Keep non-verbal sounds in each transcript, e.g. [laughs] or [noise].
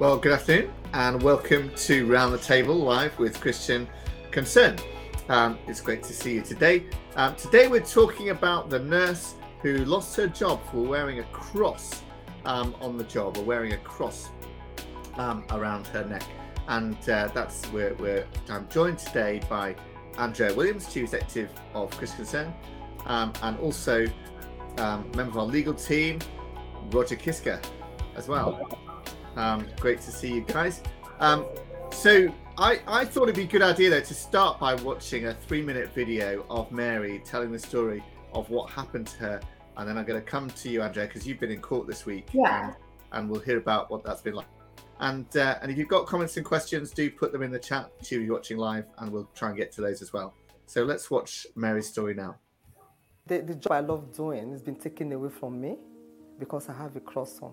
Well, good afternoon and welcome to Round the Table live with Christian Concern. Um, it's great to see you today. Um, today we're talking about the nurse who lost her job for wearing a cross um, on the job or wearing a cross um, around her neck. And uh, that's where we're, I'm joined today by Andrea Williams, Chief Executive of Christian Concern, um, and also um, member of our legal team, Roger Kiska, as well. Um, great to see you guys. Um, so I, I thought it'd be a good idea though to start by watching a three minute video of Mary telling the story of what happened to her, and then I'm going to come to you, Andrea, because you've been in court this week, Yeah. and, and we'll hear about what that's been like. And uh, and if you've got comments and questions, do put them in the chat to you watching live, and we'll try and get to those as well. So let's watch Mary's story now. The, the job I love doing has been taken away from me because I have a cross on.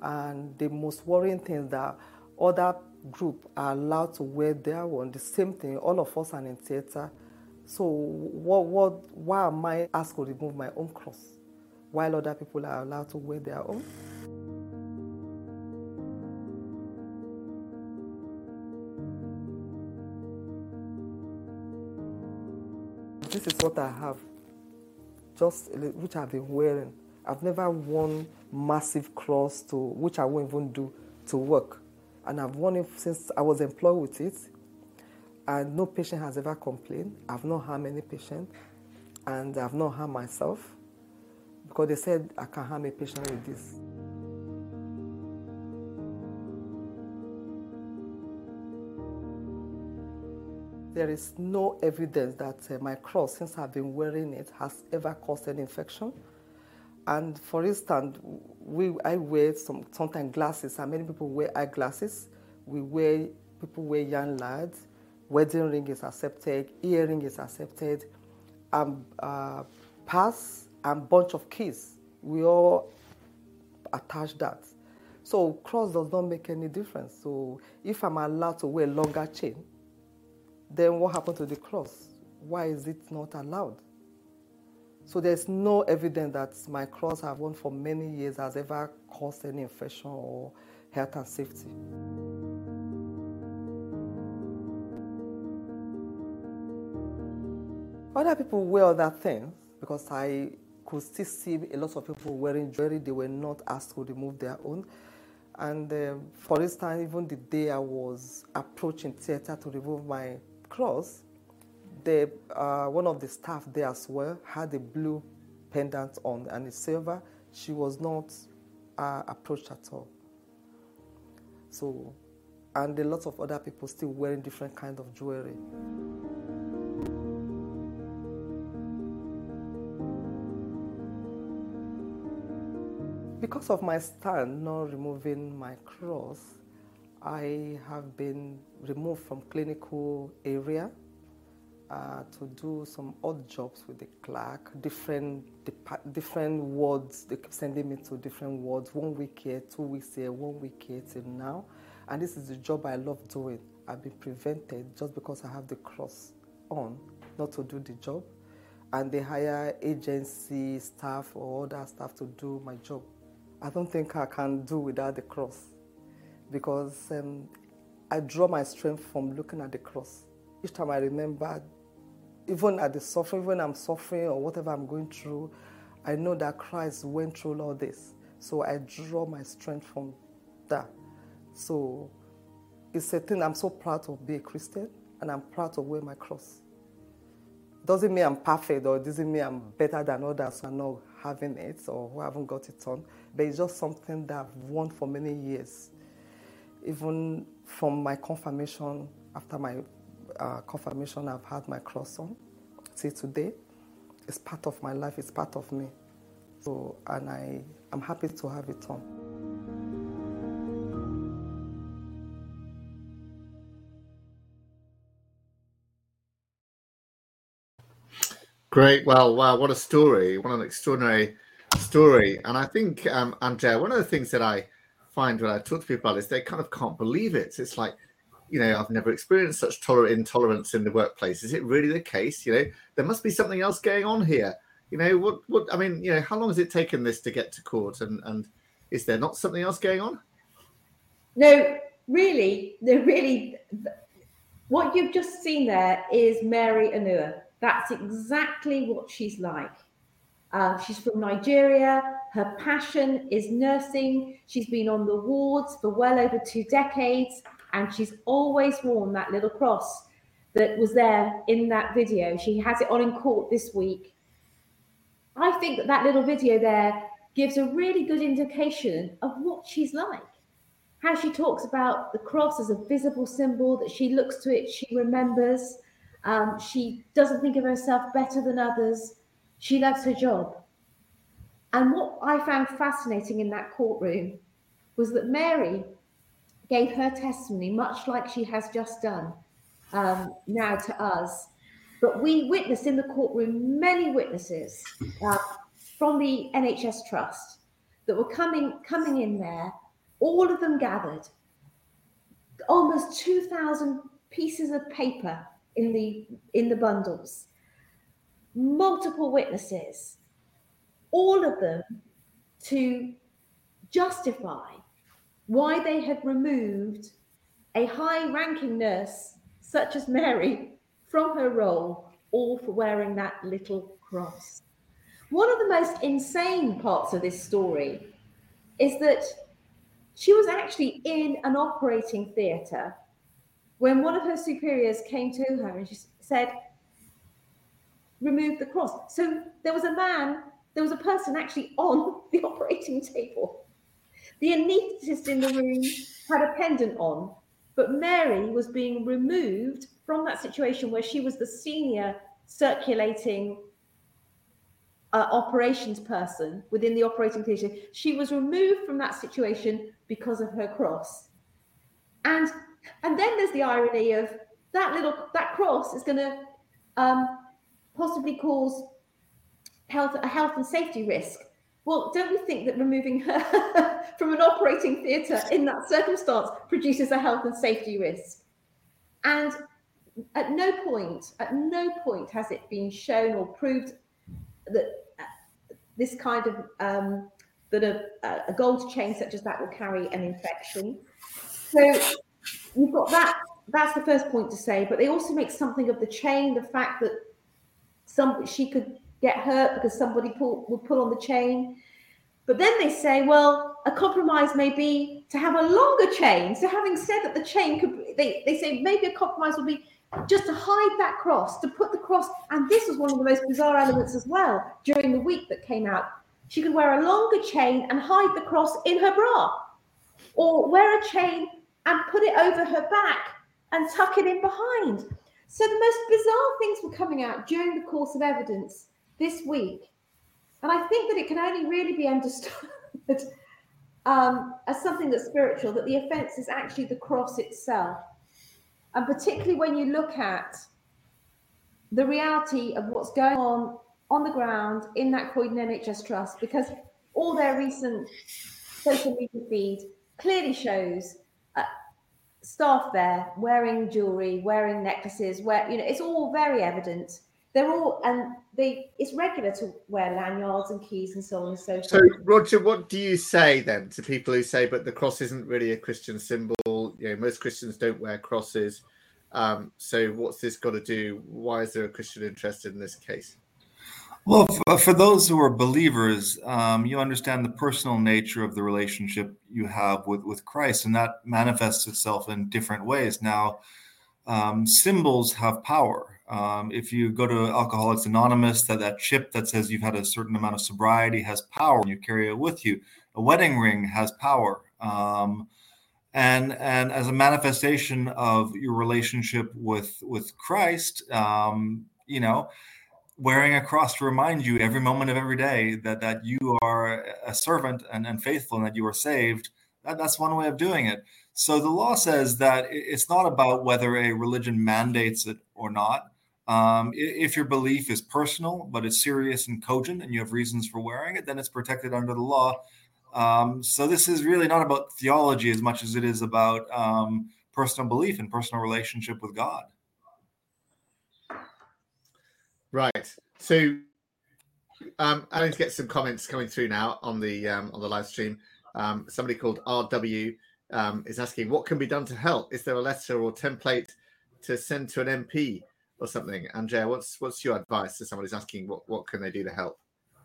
And the most worrying thing is that other group are allowed to wear their one. The same thing, all of us are in theater. So what, what, why am I asked to remove my own cross while other people are allowed to wear their own? This is what I have just which I've been wearing. I've never worn massive cross to which I won't even do to work, and I've worn it since I was employed with it. And no patient has ever complained. I've not harmed any patient, and I've not harmed myself because they said I can harm a patient with this. There is no evidence that uh, my cross, since I've been wearing it, has ever caused an infection. And for instance, we, I wear some, sometimes glasses, and many people wear eyeglasses. We wear, people wear lanyards. Wedding ring is accepted, earring is accepted, and uh, pass and bunch of keys. We all attach that. So cross does not make any difference. So if I'm allowed to wear longer chain, then what happened to the cross? Why is it not allowed? So there's no evidence that my cross I've worn for many years has ever caused any infection or health and safety. Other people wear other things because I could still see a lot of people wearing jewelry. They were not asked to remove their own. And uh, for instance, even the day I was approaching theater to remove my cross, the, uh, one of the staff there as well had a blue pendant on and a silver. She was not uh, approached at all. So, and a lot of other people still wearing different kind of jewelry. Because of my stand not removing my cross, I have been removed from clinical area uh, to do some odd jobs with the clerk, different different wards. They keep sending me to different wards. One week here, two weeks here, one week here till now. And this is the job I love doing. I've been prevented just because I have the cross on, not to do the job. And they hire agency staff or other staff to do my job. I don't think I can do without the cross because um, I draw my strength from looking at the cross. Each time I remember, even at the suffering, when I'm suffering or whatever I'm going through, I know that Christ went through all this. So I draw my strength from that. So it's a thing I'm so proud of be a Christian and I'm proud to wear my cross. Doesn't mean I'm perfect or doesn't mean I'm better than others who are not having it or who haven't got it on, but it's just something that I've worn for many years. Even from my confirmation, after my uh, confirmation, I've had my cross on till today. It's part of my life, it's part of me. So, and I, I'm happy to have it on. Great. Well, wow, what a story. What an extraordinary story. And I think, um, Andrea, one of the things that I find when I talk to people about this, they kind of can't believe it. It's like, you know, I've never experienced such toler- intolerance in the workplace. Is it really the case? You know, there must be something else going on here. You know, what, what, I mean, you know, how long has it taken this to get to court? And, and is there not something else going on? No, really, no, really, what you've just seen there is Mary Onuoha. That's exactly what she's like. Uh, she's from Nigeria. Her passion is nursing. She's been on the wards for well over two decades, and she's always worn that little cross that was there in that video. She has it on in court this week. I think that that little video there gives a really good indication of what she's like. How she talks about the cross as a visible symbol, that she looks to it, she remembers. Um, she doesn't think of herself better than others. She loves her job. And what I found fascinating in that courtroom was that Mary gave her testimony, much like she has just done um, now to us. But we witnessed in the courtroom many witnesses uh, from the NHS Trust that were coming coming in there. All of them gathered, almost two thousand pieces of paper in the in the bundles, multiple witnesses, all of them to justify why they had removed a high ranking nurse such as Mary from her role, all for wearing that little cross. One of the most insane parts of this story is that she was actually in an operating theatre when one of her superiors came to her and she said, Remove the cross. So there was a man, there was a person actually on [laughs] the operating table. The anaesthetist in the room had a pendant on, but Mary was being removed from that situation where she was the senior circulating uh, operations person within the operating theatre. She was removed from that situation because of her cross. And and then there's the irony of that little that cross is going to um, possibly cause health a health and safety risk. Well, don't we think that removing her [laughs] from an operating theatre in that circumstance produces a health and safety risk? And at no point, at no point has it been shown or proved that uh, this kind of um, that a, a gold chain such as that will carry an infection. So you've got that. That's the first point to say. But they also make something of the chain, the fact that some she could get hurt because somebody pull, would pull on the chain. But then they say, well, a compromise may be to have a longer chain. So having said that the chain could, they, they say maybe a compromise will be just to hide that cross, to put the cross. And this was one of the most bizarre elements as well during the week that came out. She could wear a longer chain and hide the cross in her bra, or wear a chain and put it over her back and tuck it in behind. So the most bizarre things were coming out during the course of evidence this week. And I think that it can only really be understood [laughs] um, as something that's spiritual, that the offense is actually the cross itself and particularly when you look at the reality of what's going on on the ground in that Croydon NHS Trust, because all their recent social media feed clearly shows uh, staff there wearing jewelry, wearing necklaces, where you know it's all very evident. They're all and they it's regular to wear lanyards and keys and so on and so forth. So, Roger, what do you say then to people who say, but the cross isn't really a Christian symbol? You know, most Christians don't wear crosses. Um, so, what's this got to do? Why is there a Christian interest in this case? Well, for those who are believers, um, you understand the personal nature of the relationship you have with, with Christ, and that manifests itself in different ways. Now, um, symbols have power. Um, if you go to Alcoholics Anonymous, that, that chip that says you've had a certain amount of sobriety has power, and you carry it with you. A wedding ring has power. Um, and and as a manifestation of your relationship with with Christ, um, you know, wearing a cross to remind you every moment of every day that that you are a servant and, and faithful and that you are saved. That, that's one way of doing it. So the law says that it's not about whether a religion mandates it or not. Um, if your belief is personal, but it's serious and cogent, and you have reasons for wearing it, then it's protected under the law. Um, so this is really not about theology as much as it is about um, personal belief and personal relationship with God. Right. So um, I need to get some comments coming through now on the um, on the live stream. Um, somebody called RW um, is asking what can be done to help. Is there a letter or template to send to an MP or something? Andrea, what's what's your advice to someone who's asking what what can they do to help?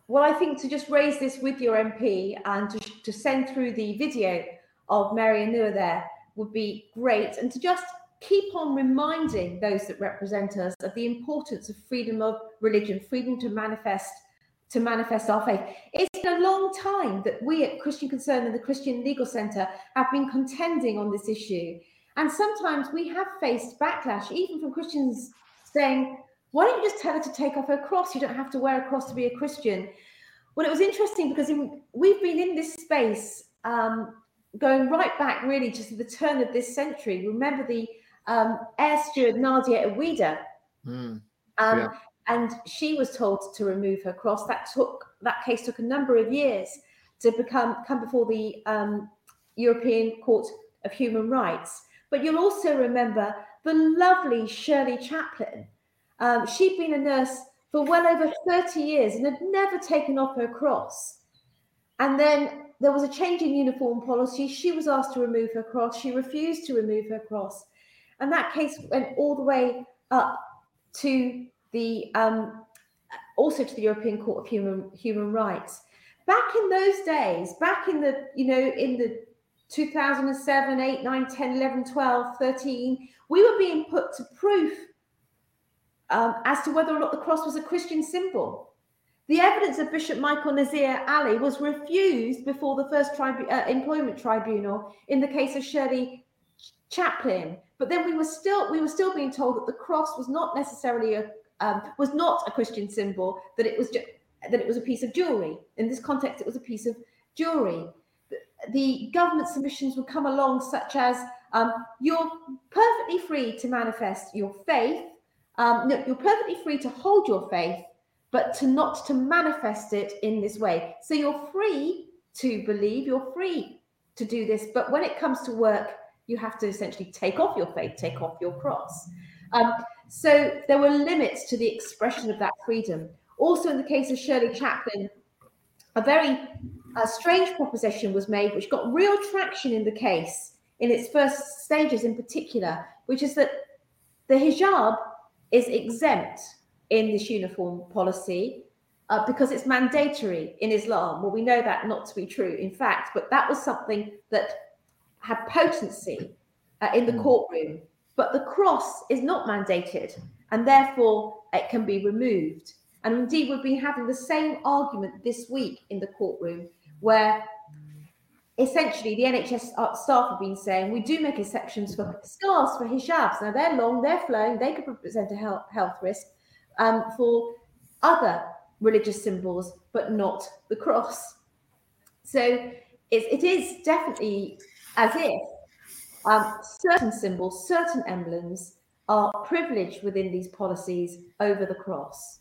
Well, I think to just raise this with your MP and to, to send through the video of Mary Onuoha there would be great, and to just keep on reminding those that represent us of the importance of freedom of religion, freedom to manifest to manifest our faith. It's been a long time that we at Christian Concern and the Christian Legal Centre have been contending on this issue. And sometimes we have faced backlash, even from Christians saying, why don't you just tell her to take off her cross? You don't have to wear a cross to be a Christian. Well, it was interesting because in, we've been in this space um, going right back really to the turn of this century. Remember the um, air steward Nadia Eweida? Mm, um, yeah and she was told to remove her cross. That took that case took a number of years to become come before the um, European Court of Human Rights. But you'll also remember the lovely Shirley Chaplin. Um, she'd been a nurse for well over 30 years and had never taken off her cross. And then there was a change in uniform policy. She was asked to remove her cross. She refused to remove her cross. And that case went all the way up to the um, also to the European Court of Human Human Rights. Back in those days, back in the you know in the 2007, 8, 9, 10, 11, 12, 13, we were being put to proof um, as to whether or not the cross was a Christian symbol. The evidence of Bishop Michael Nazir Ali was refused before the first tribu- uh, employment tribunal in the case of Shirley Chaplin. But then we were still we were still being told that the cross was not necessarily a um, was not a Christian symbol, that it was ju- that it was a piece of jewelry. In this context, it was a piece of jewelry. The, the government submissions would come along, such as um, you're perfectly free to manifest your faith. Um, no, you're perfectly free to hold your faith, but to not to manifest it in this way. So you're free to believe, you're free to do this, but when it comes to work, you have to essentially take off your faith, take off your cross. Um, so there were limits to the expression of that freedom. Also, in the case of Shirley Chaplin, a very strange proposition was made, which got real traction in the case in its first stages, in particular, which is that the hijab is exempt in this uniform policy uh, because it's mandatory in Islam. Well, we know that not to be true, in fact, but that was something that had potency uh, in the hmm. courtroom but the cross is not mandated and therefore it can be removed. And indeed, we've been having the same argument this week in the courtroom where essentially the NHS staff have been saying we do make exceptions for scarves, for hijabs. Now they're long, they're flowing, they could represent a health, health risk um, for other religious symbols, but not the cross. So it, it is definitely as if um, certain symbols, certain emblems are privileged within these policies over the cross.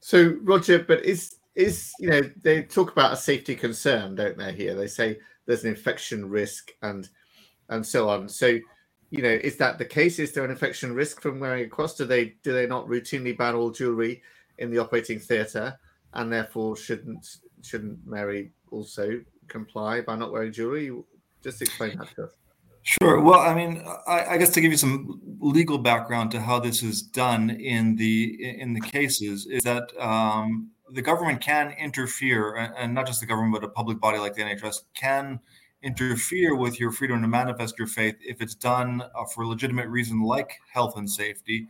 So, Roger, but is is you know they talk about a safety concern, don't they? Here they say there's an infection risk and and so on. So, you know, is that the case? Is there an infection risk from wearing a cross? Do they do they not routinely ban all jewelry in the operating theatre, and therefore shouldn't shouldn't Mary also comply by not wearing jewelry? Just explain that to us. Sure. Well, I mean, I, I, guess to give you some legal background to how this is done in the in the cases is that um, the government can interfere, and not just the government, but a public body like the NHS can interfere with your freedom to manifest your faith if it's done uh, for a legitimate reason like health and safety.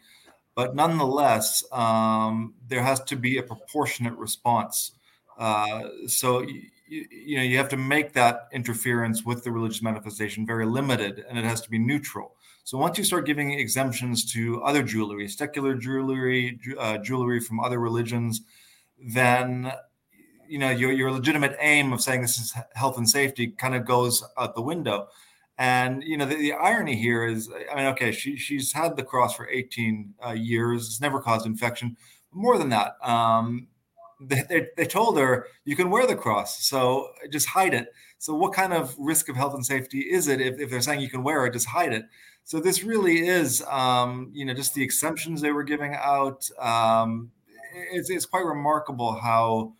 But nonetheless, um, there has to be a proportionate response. Uh, so you, you know you have to make that interference with the religious manifestation very limited and it has to be neutral so once you start giving exemptions to other jewelry secular jewelry uh, jewelry from other religions then you know your, your legitimate aim of saying this is health and safety kind of goes out the window. And you know the, the irony here is i mean okay she, she's had the cross for 18 uh, years. It's never caused infection. More than that um, they, they, they told her you can wear the cross so just hide it. So what kind of risk of health and safety is it if, if they're saying you can wear it just hide it? So this really is um, you know just the exemptions they were giving out um, it's, it's quite remarkable how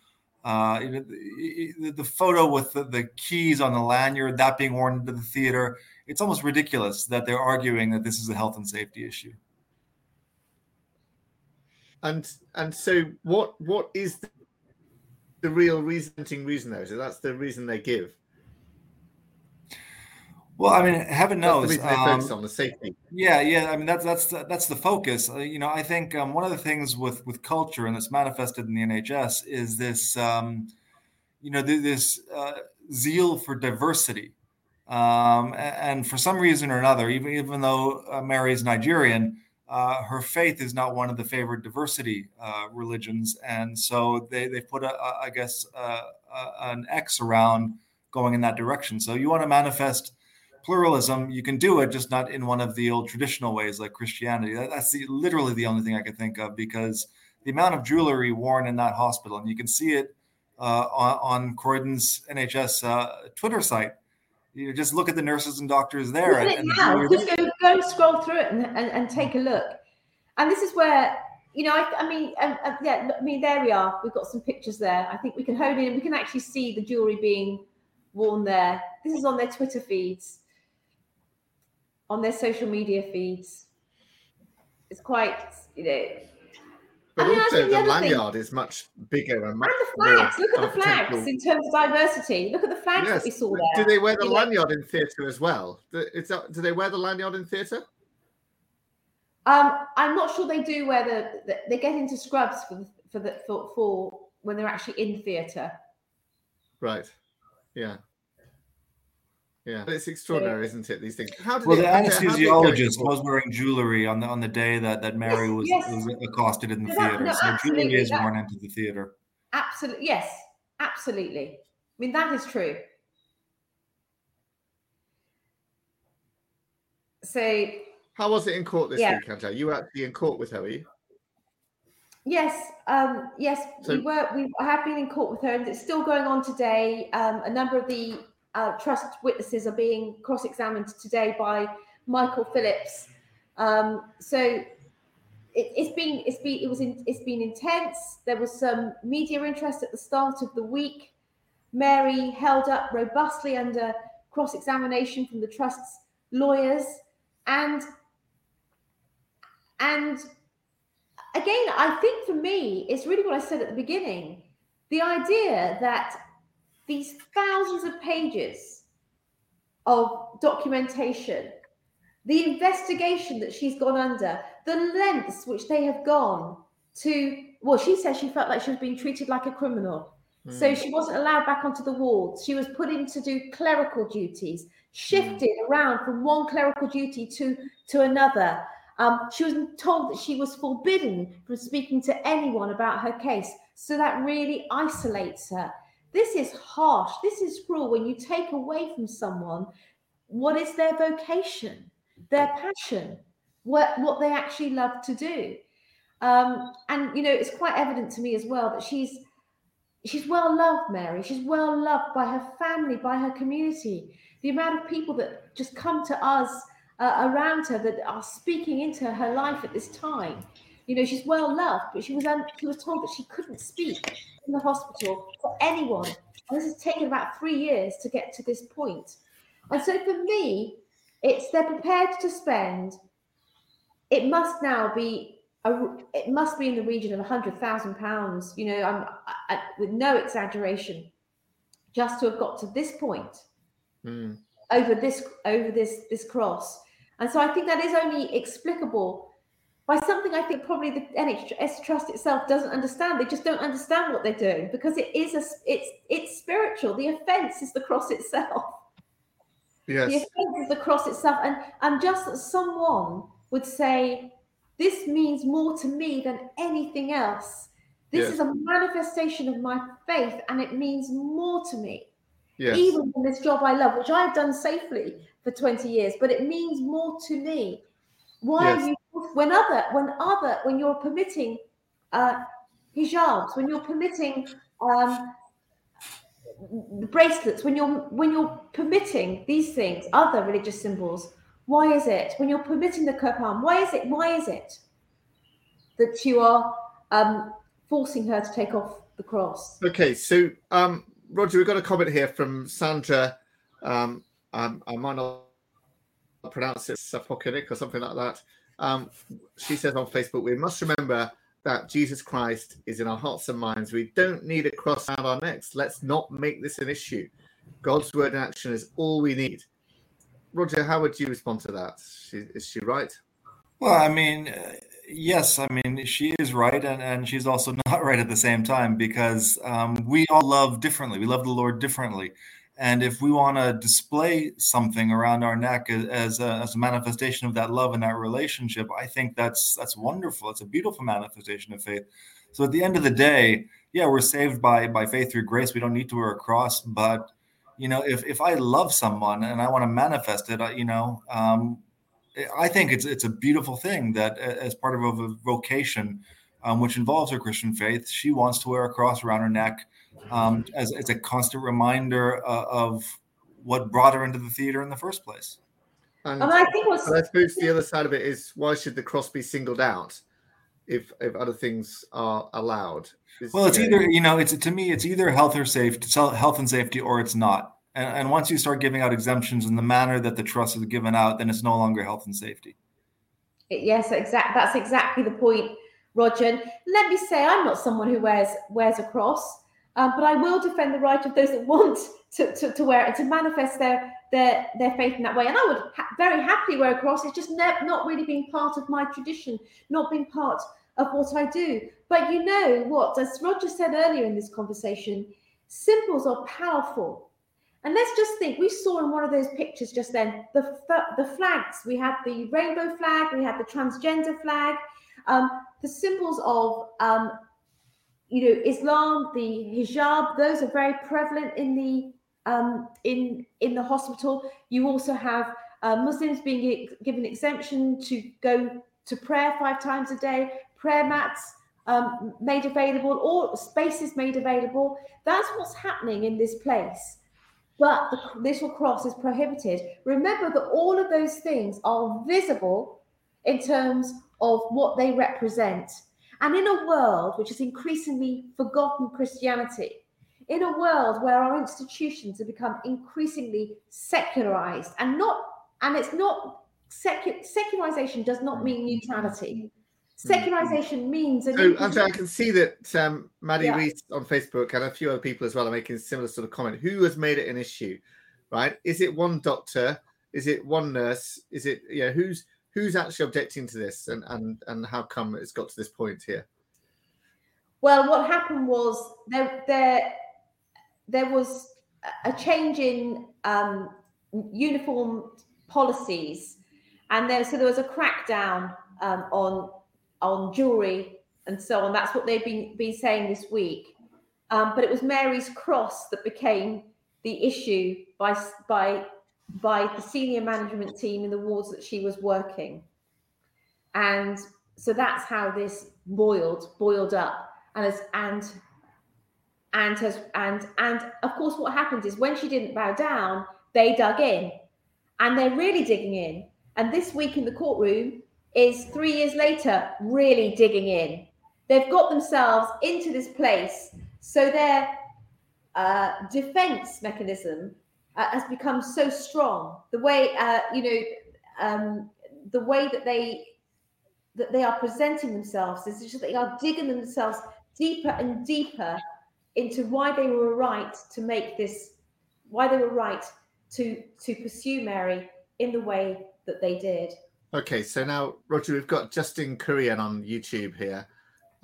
Uh, the, the, photo with the, the, keys on the lanyard, that being worn into the theater, it's almost ridiculous that they're arguing that this is a health and safety issue. And and so what what is the, the real reasoning reason though? So that's the reason they give. Well, I mean, heaven knows. That's the reason they focus um, on the safety. Yeah, yeah. I mean, that's that's that's the focus. Uh, you know, I think um, one of the things with with culture and it's manifested in the NHS is this, um, you know, this uh, zeal for diversity. Um, and for some reason or another, even even though uh, Mary is Nigerian, uh, her faith is not one of the favored diversity uh, religions, and so they they put a, a I guess uh, an X around going in that direction. So you want to manifest pluralism, you can do it, just not in one of the old traditional ways like Christianity. That's the, literally the only thing I could think of because the amount of jewelry worn in that hospital, and you can see it uh, on, on Croydon's NHS uh, Twitter site. You just look at the nurses and doctors there. And, and now. Just go, go scroll through it and, and, and, take a look. And this is where, you know, I, I mean, um, uh, yeah, I mean, there we are. We've got some pictures there. I think we can hone in. We can actually see the jewelry being worn there. This is on their Twitter feeds on their social media feeds. It's quite, you know. But also, the, the lanyard thing, is much bigger and much and the flags. Look at the flags in terms of diversity. Look at the flags yes. that we saw there. Do they wear the you lanyard know? in theatre as well? That, do they wear the lanyard in theatre? Um, I'm not sure they do wear the, the they get into scrubs for for the for, for when they're actually in theatre. Right. Yeah. Yeah, it's extraordinary, isn't it? These things. How did well, it, the anesthesiologist was wearing jewelry on the on the day that that Mary yes, was, yes. was, accosted in the no, theater. No, so jewelry is worn into the theater. Absolutely, yes, absolutely. I mean, that is true. So, how was it in court this yeah. week, Chantal? You were actually in court with her, were you? Yes, um, yes, so, we were. We have been in court with her, and it's still going on today. Um, a number of the uh, trust witnesses are being cross-examined today by Michael Phillips. Um, so it, has been it's been it was in, it's been intense. There was some media interest at the start of the week. Mary held up robustly under cross-examination from the trust's lawyers, and and again, I think for me, it's really what I said at the beginning. The idea that these thousands of pages of documentation, the investigation that she's gone under, the lengths which they have gone to, well, she says she felt like she was being treated like a criminal. Mm. So she wasn't allowed back onto the wards. She was put in to do clerical duties, shifted mm. around from one clerical duty to, to another. Um, she was told that she was forbidden from speaking to anyone about her case. So that really isolates her. This is harsh. This is cruel when you take away from someone what is their vocation, their passion, what, what they actually love to do. Um, and you know, it's quite evident to me as well that she's she's well loved, Mary. She's well loved by her family, by her community. The amount of people that just come to us uh, around her that are speaking into her life at this time. You know, she's well loved, but she was un- she was told that she couldn't speak in the hospital for anyone. And this has taken about three years to get to this point. And so for me, it's they're prepared to spend. It must now be a, it must be in the region of a hundred thousand pounds. You know, I'm I, with no exaggeration, just to have got to this point mm. over this over this this cross. And so I think that is only explicable by something I think probably the NHS Trust itself doesn't understand. They just don't understand what they're doing because it is a it's it's spiritual. The offence is the cross itself. Yes. The offence is the cross itself, and and just that someone would say, "This means more to me than anything else. This yes. is a manifestation of my faith, and it means more to me." Yes. Even in this job I love, which I've done safely for 20 years, but it means more to me. Why yes. are you when other when other when you're permitting uh, hijabs, when you're permitting um, bracelets, when you're when you're permitting these things, other religious symbols, why is it when you're permitting the kirpan? Why is it? Why is it that you are um, forcing her to take off the cross. Okay, so um, Roger, we've got a comment here from Sandra. Um, um, I might not pronounce it Sapokinic or something like that. Um, she says on Facebook, we must remember that Jesus Christ is in our hearts and minds. We don't need a cross around our necks. Let's not make this an issue. God's word and action is all we need. Roger, how would you respond to that? Is she right? Well, I mean, uh, yes, I mean, she is right, and, and she's also [laughs] not right at the same time because um, we all love differently. We love the Lord differently. And if we want to display something around our neck as a, as a manifestation of that love and that relationship, I think that's that's wonderful. It's a beautiful manifestation of faith. So at the end of the day, yeah, we're saved by by faith through grace. We don't need to wear a cross, but you know, if if I love someone and I want to manifest it, you know, um, I think it's it's a beautiful thing that as part of a vocation, um, which involves her Christian faith, she wants to wear a cross around her neck um, as, as a constant reminder uh, of what brought her into the theater in the first place. And, and I think what's I suppose the other side of it is why should the cross be singled out if if other things are allowed? well, it's either you know, it's to me, it's either health or safety, health and safety, or it's not. And, and once you start giving out exemptions in the manner that the trust is given out, then it's no longer health and safety. Yes, exact. That's exactly the point, Roger. And let me say, I'm not someone who wears wears a cross. Um, but I will defend the right of those that want to, to, to, wear it and to manifest their their their faith in that way. And I would ha- very happily wear a cross. It's just ne- not really being part of my tradition, not being part of what I do. But you know what? As Roger said earlier in this conversation, symbols are powerful. And let's just think. We saw in one of those pictures just then the the flags. We had the rainbow flag. We had the transgender flag. Um, the symbols of um, you know, Islam, the hijab, those are very prevalent in the um, in in the hospital. You also have uh, Muslims being given exemption to go to prayer five times a day, prayer mats um, made available, or spaces made available. That's what's happening in this place. But the little cross is prohibited. Remember that all of those things are visible in terms of what they represent. And in a world which has increasingly forgotten Christianity, in a world where our institutions have become increasingly secularized and not, and it's not secu- secularization does not mean neutrality. Secularization means. So, Andrea, I can see that um, Maddie yeah. Reese on Facebook and a few other people as well are making a similar sort of comment. Who has made it an issue, right? Is it one doctor? Is it one nurse? Is it yeah? Who's who's actually objecting to this and and and how come it's got to this point here? Well what happened was there there there was a change in um, uniform policies and there so there was a crackdown um, on on jewelry and so on. That's what they've been been saying this week. Um, but it was mary's cross that became the issue by by by the senior management team in the wards that she was working. And so that's how this boiled, boiled up. And as and and has and and of course what happened is when she didn't bow down, they dug in. And they're really digging in. And this week in the courtroom is three years later, really digging in. They've got themselves into this place. So their uh, defense mechanism uh, has become so strong. The way uh, you know, um, the way that they that they are presenting themselves is just they are digging themselves deeper and deeper into why they were right to make this, why they were right to to pursue Mary in the way that they did. Okay, so now Roger, we've got Justin Kurian on YouTube here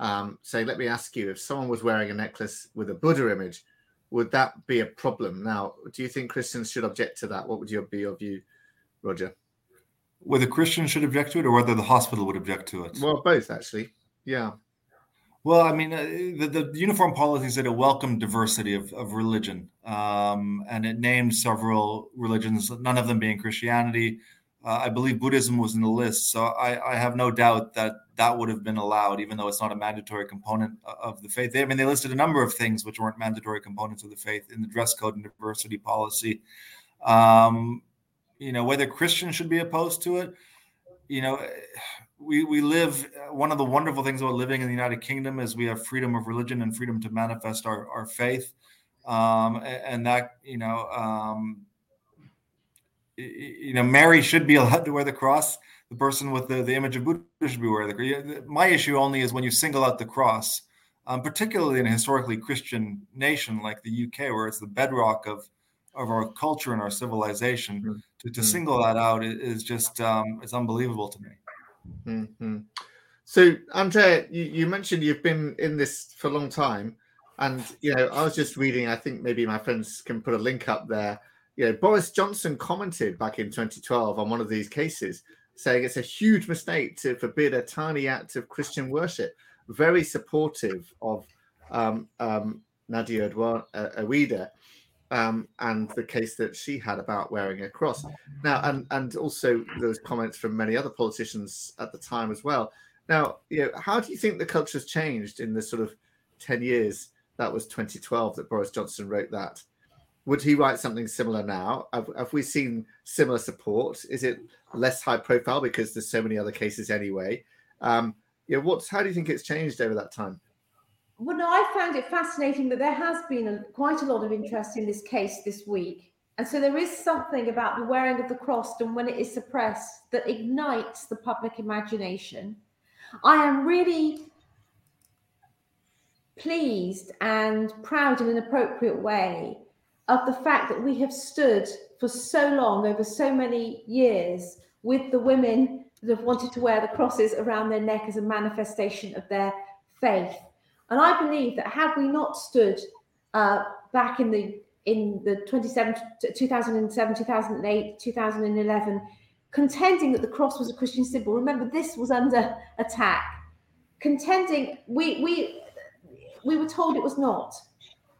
um, saying, "Let me ask you: if someone was wearing a necklace with a Buddha image, would that be a problem? Now, do you think Christians should object to that? What would your be your view, Roger? Whether Christians should object to it or whether the hospital would object to it? Well, both actually. Yeah. Well, I mean, uh, the, the, uniform policy said it welcomed diversity of, of religion, um, and it named several religions, none of them being Christianity. Uh, I believe Buddhism was in the list, so I, I, have no doubt that that would have been allowed, even though it's not a mandatory component of the faith. They, I mean, they listed a number of things which weren't mandatory components of the faith in the dress code and diversity policy. Um, you know, whether Christians should be opposed to it, you know, we we live. One of the wonderful things about living in the United Kingdom is we have freedom of religion and freedom to manifest our our faith, um, and that you know. Um, you know, Mary should be allowed to wear the cross. The person with the, the image of Buddha should be wearing the cross. My issue only is when you single out the cross, um, particularly in a historically Christian nation like the UK, where it's the bedrock of of our culture and our civilization. Mm-hmm. To, to mm-hmm. single that out is just um, it's unbelievable to me. Mm-hmm. So, Andrea, you, you mentioned you've been in this for a long time, and you know, I was just reading. I think maybe my friends can put a link up there. You know, Boris Johnson commented back in 2012 on one of these cases, saying it's a huge mistake to forbid a tiny act of Christian worship. Very supportive of um, um, Nadia Eweida um, and the case that she had about wearing a cross. Now, and and also those comments from many other politicians at the time as well. Now, you know, how do you think the culture has changed in the sort of ten years that was 2012 that Boris Johnson wrote that? Would he write something similar now? Have, have we seen similar support? Is it less high profile because there's so many other cases anyway? Um, yeah, what's how do you think it's changed over that time? well, no, I found it fascinating that there has been a, quite a lot of interest in this case this week. And so there is something about the wearing of the cross and when it is suppressed that ignites the public imagination. I am really pleased and proud in an appropriate way of the fact that we have stood for so long, over so many years, with the women that have wanted to wear the crosses around their neck as a manifestation of their faith. And I believe that had we not stood uh, back in the in the 2007, 2007, 2008, 2011, contending that the cross was a Christian symbol. Remember, this was under attack. Contending, we we we were told it was not.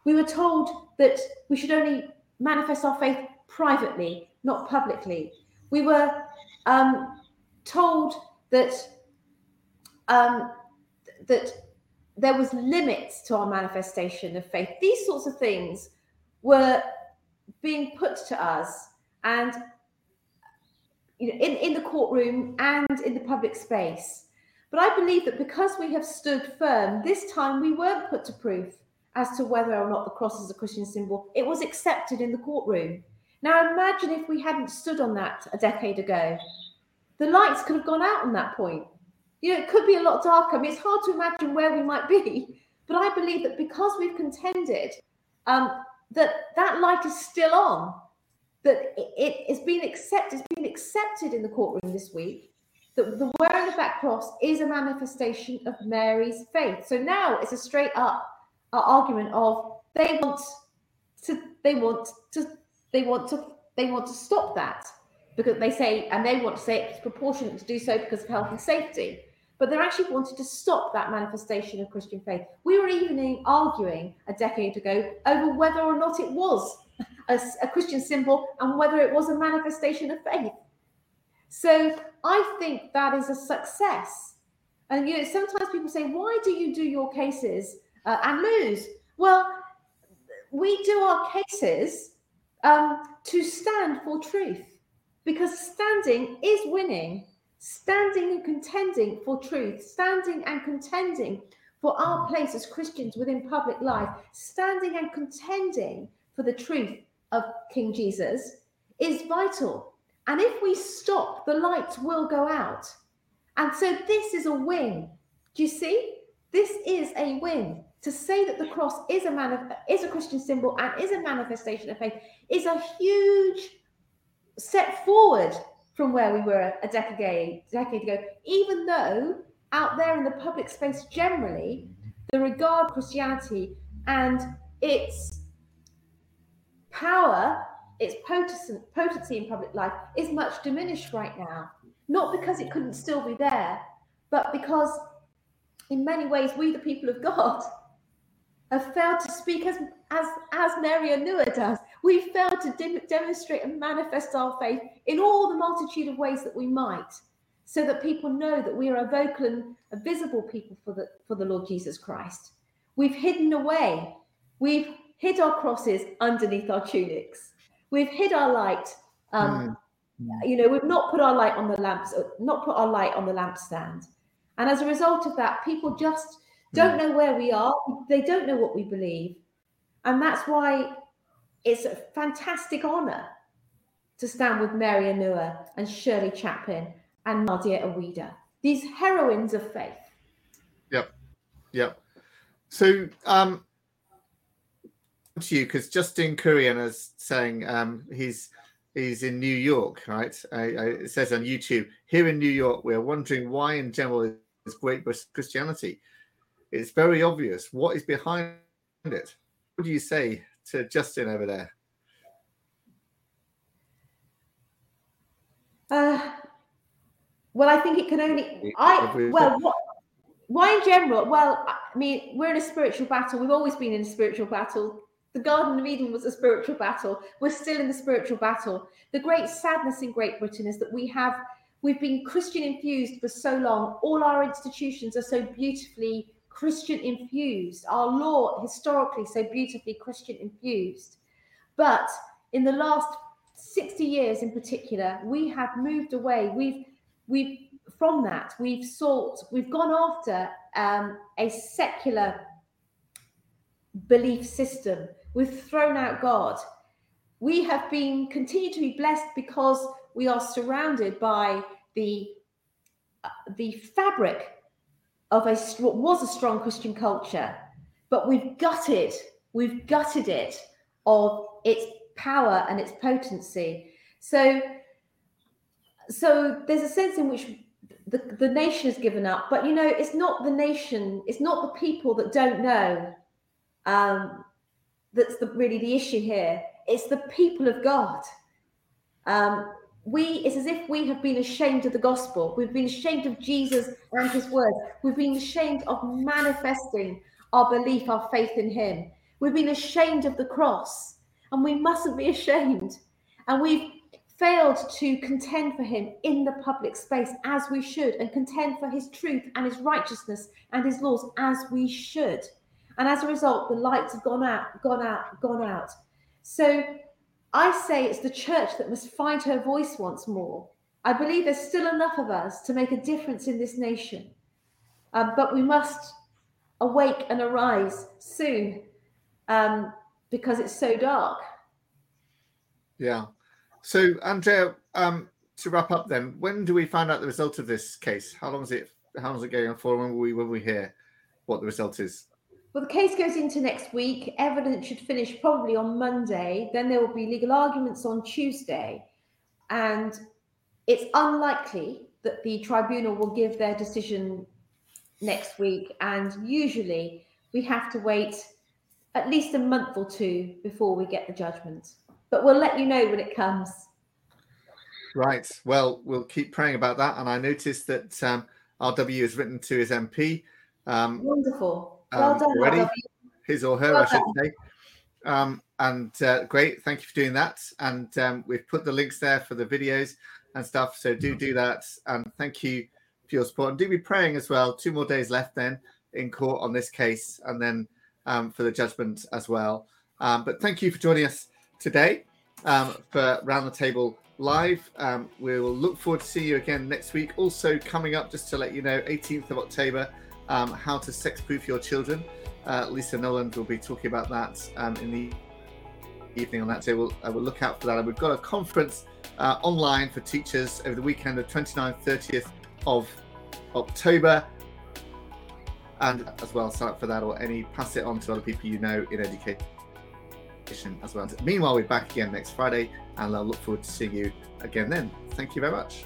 We were told that we should only manifest our faith privately, not publicly. We were um, told that um, that there was limits to our manifestation of faith. These sorts of things were being put to us and you know, in, in the courtroom and in the public space. But I believe that because we have stood firm, this time we weren't put to proof as to whether or not the cross is a Christian symbol. It was accepted in the courtroom. Now imagine if we hadn't stood on that a decade ago. The lights could have gone out on that point. You know, it could be a lot darker. I mean, it's hard to imagine where we might be, [laughs] but I believe that because we've contended, um, that that light is still on, that it has been accepted, it's been accepted in the courtroom this week that the wearing of that cross is a manifestation of Mary's faith. So now it's a straight up argument of they want to, they want to, they want to, they want to stop that because they say, and they want to say it's proportionate to do so because of health and safety but they're actually wanting to stop that manifestation of Christian faith. We were even arguing a decade ago over whether or not it was a, a Christian symbol and whether it was a manifestation of faith. So I think that is a success. And you know, sometimes people say, "Why do you do your cases uh, and lose?" Well, we do our cases um, to stand for truth, because standing is winning standing and contending for truth, standing and contending for our place as Christians within public life, standing and contending for the truth of King Jesus is vital. And if we stop, the lights will go out. And so this is a win. Do you see? This is a win. To say that the cross is a man is a Christian symbol and is a manifestation of faith is a huge step forward from where we were a decade, decade ago, even though out there in the public space generally, the regard Christianity and its power, its potency in public life is much diminished right now. Not because it couldn't still be there, but because in many ways we, the people of God, have failed to speak as as as Mary Onuoha does. We failed to de- demonstrate and manifest our faith in all the multitude of ways that we might, so that people know that we are a vocal and a visible people for the for the Lord Jesus Christ. We've hidden away. We've hid our crosses underneath our tunics. We've hid our light um, mm. You know, we've not put our light on the lamps, uh, not put our light on the lampstand. And as a result of that, people just don't know where we are. They don't know what we believe. And that's why it's a fantastic honor to stand with Mary Onuoha and Shirley Chaplin and Nadia Eweida, these heroines of faith. Yep. Yep. So, um, to you, because Justin Kurian is saying um, he's he's in New York, right? I, I, it says on YouTube, here in New York, we are wondering why, in general, is Great Christianity. It's very obvious. What is behind it? What do you say to Justin over there? Uh, well, I think it can only. I well, what, why in general? Well, I mean, we're in a spiritual battle. We've always been in a spiritual battle. The Garden of Eden was a spiritual battle. We're still in the spiritual battle. The great sadness in Great Britain is that we have we've been Christian infused for so long. All our institutions are so beautifully Christian infused. Our law historically so beautifully Christian infused. But in the last 60 years in particular, we have moved away. We've we've from that we've sought we've gone after um, a secular belief system We've thrown out God. We have been continued to be blessed because we are surrounded by the uh, the fabric of a what was a strong Christian culture, but we've gutted we've gutted it of its power and its potency. So so there's a sense in which the, the nation has given up, but you know, it's not the nation, it's not the people that don't know um, that's the, really the issue here. It's the people of God. Um, we it's as if we have been ashamed of the gospel. We've been ashamed of Jesus and his word. We've been ashamed of manifesting our belief, our faith in him. We've been ashamed of the cross, and we mustn't be [laughs] ashamed. And we've failed to contend for him in the public space as we should, and contend for his truth and his righteousness and his laws as we should. And as a result, the lights have gone out, gone out, gone out. So I say it's the church that must find her voice once more. I believe there's still enough of us to make a difference in this nation. Um, but we must awake and arise soon um, because it's so dark. Yeah. So, Andrea, um, to wrap up, then, when do we find out the result of this case? How long is it? How long is it going on for? When will we when we hear what the result is? Well, the case goes into next week. Evidence should finish probably on Monday. Then there will be legal arguments on Tuesday. And it's unlikely that the tribunal will give their decision next week. And usually we have to wait at least a month or two before we get the judgment. But we'll let you know when it comes. Right. Well, we'll keep praying about that. And I noticed that um, RW has written to his MP. Um, Wonderful well um, done, already. His or her, well I should done. say. Um, and uh, great, thank you for doing that. And um, we've put the links there for the videos and stuff. So do do that. And thank you for your support. And do be praying as well. Two more days left then in court on this case, and then um, for the judgment as well. Um, but thank you for joining us today um, for Round the Table Live. Um, we will look forward to seeing you again next week. Also coming up, just to let you know, 18th of October um, how to sex proof your children. Uh, Lisa Nolland will be talking about that um, in the evening on that day. We'll, uh, we'll look out for that. And we've got a conference uh, online for teachers over the weekend of 29th, 30th of October. And as well, sign up for that or any pass it on to other people you know in education as well. Meanwhile, we're back again next Friday, and I'll look forward to seeing you again then. Thank you very much.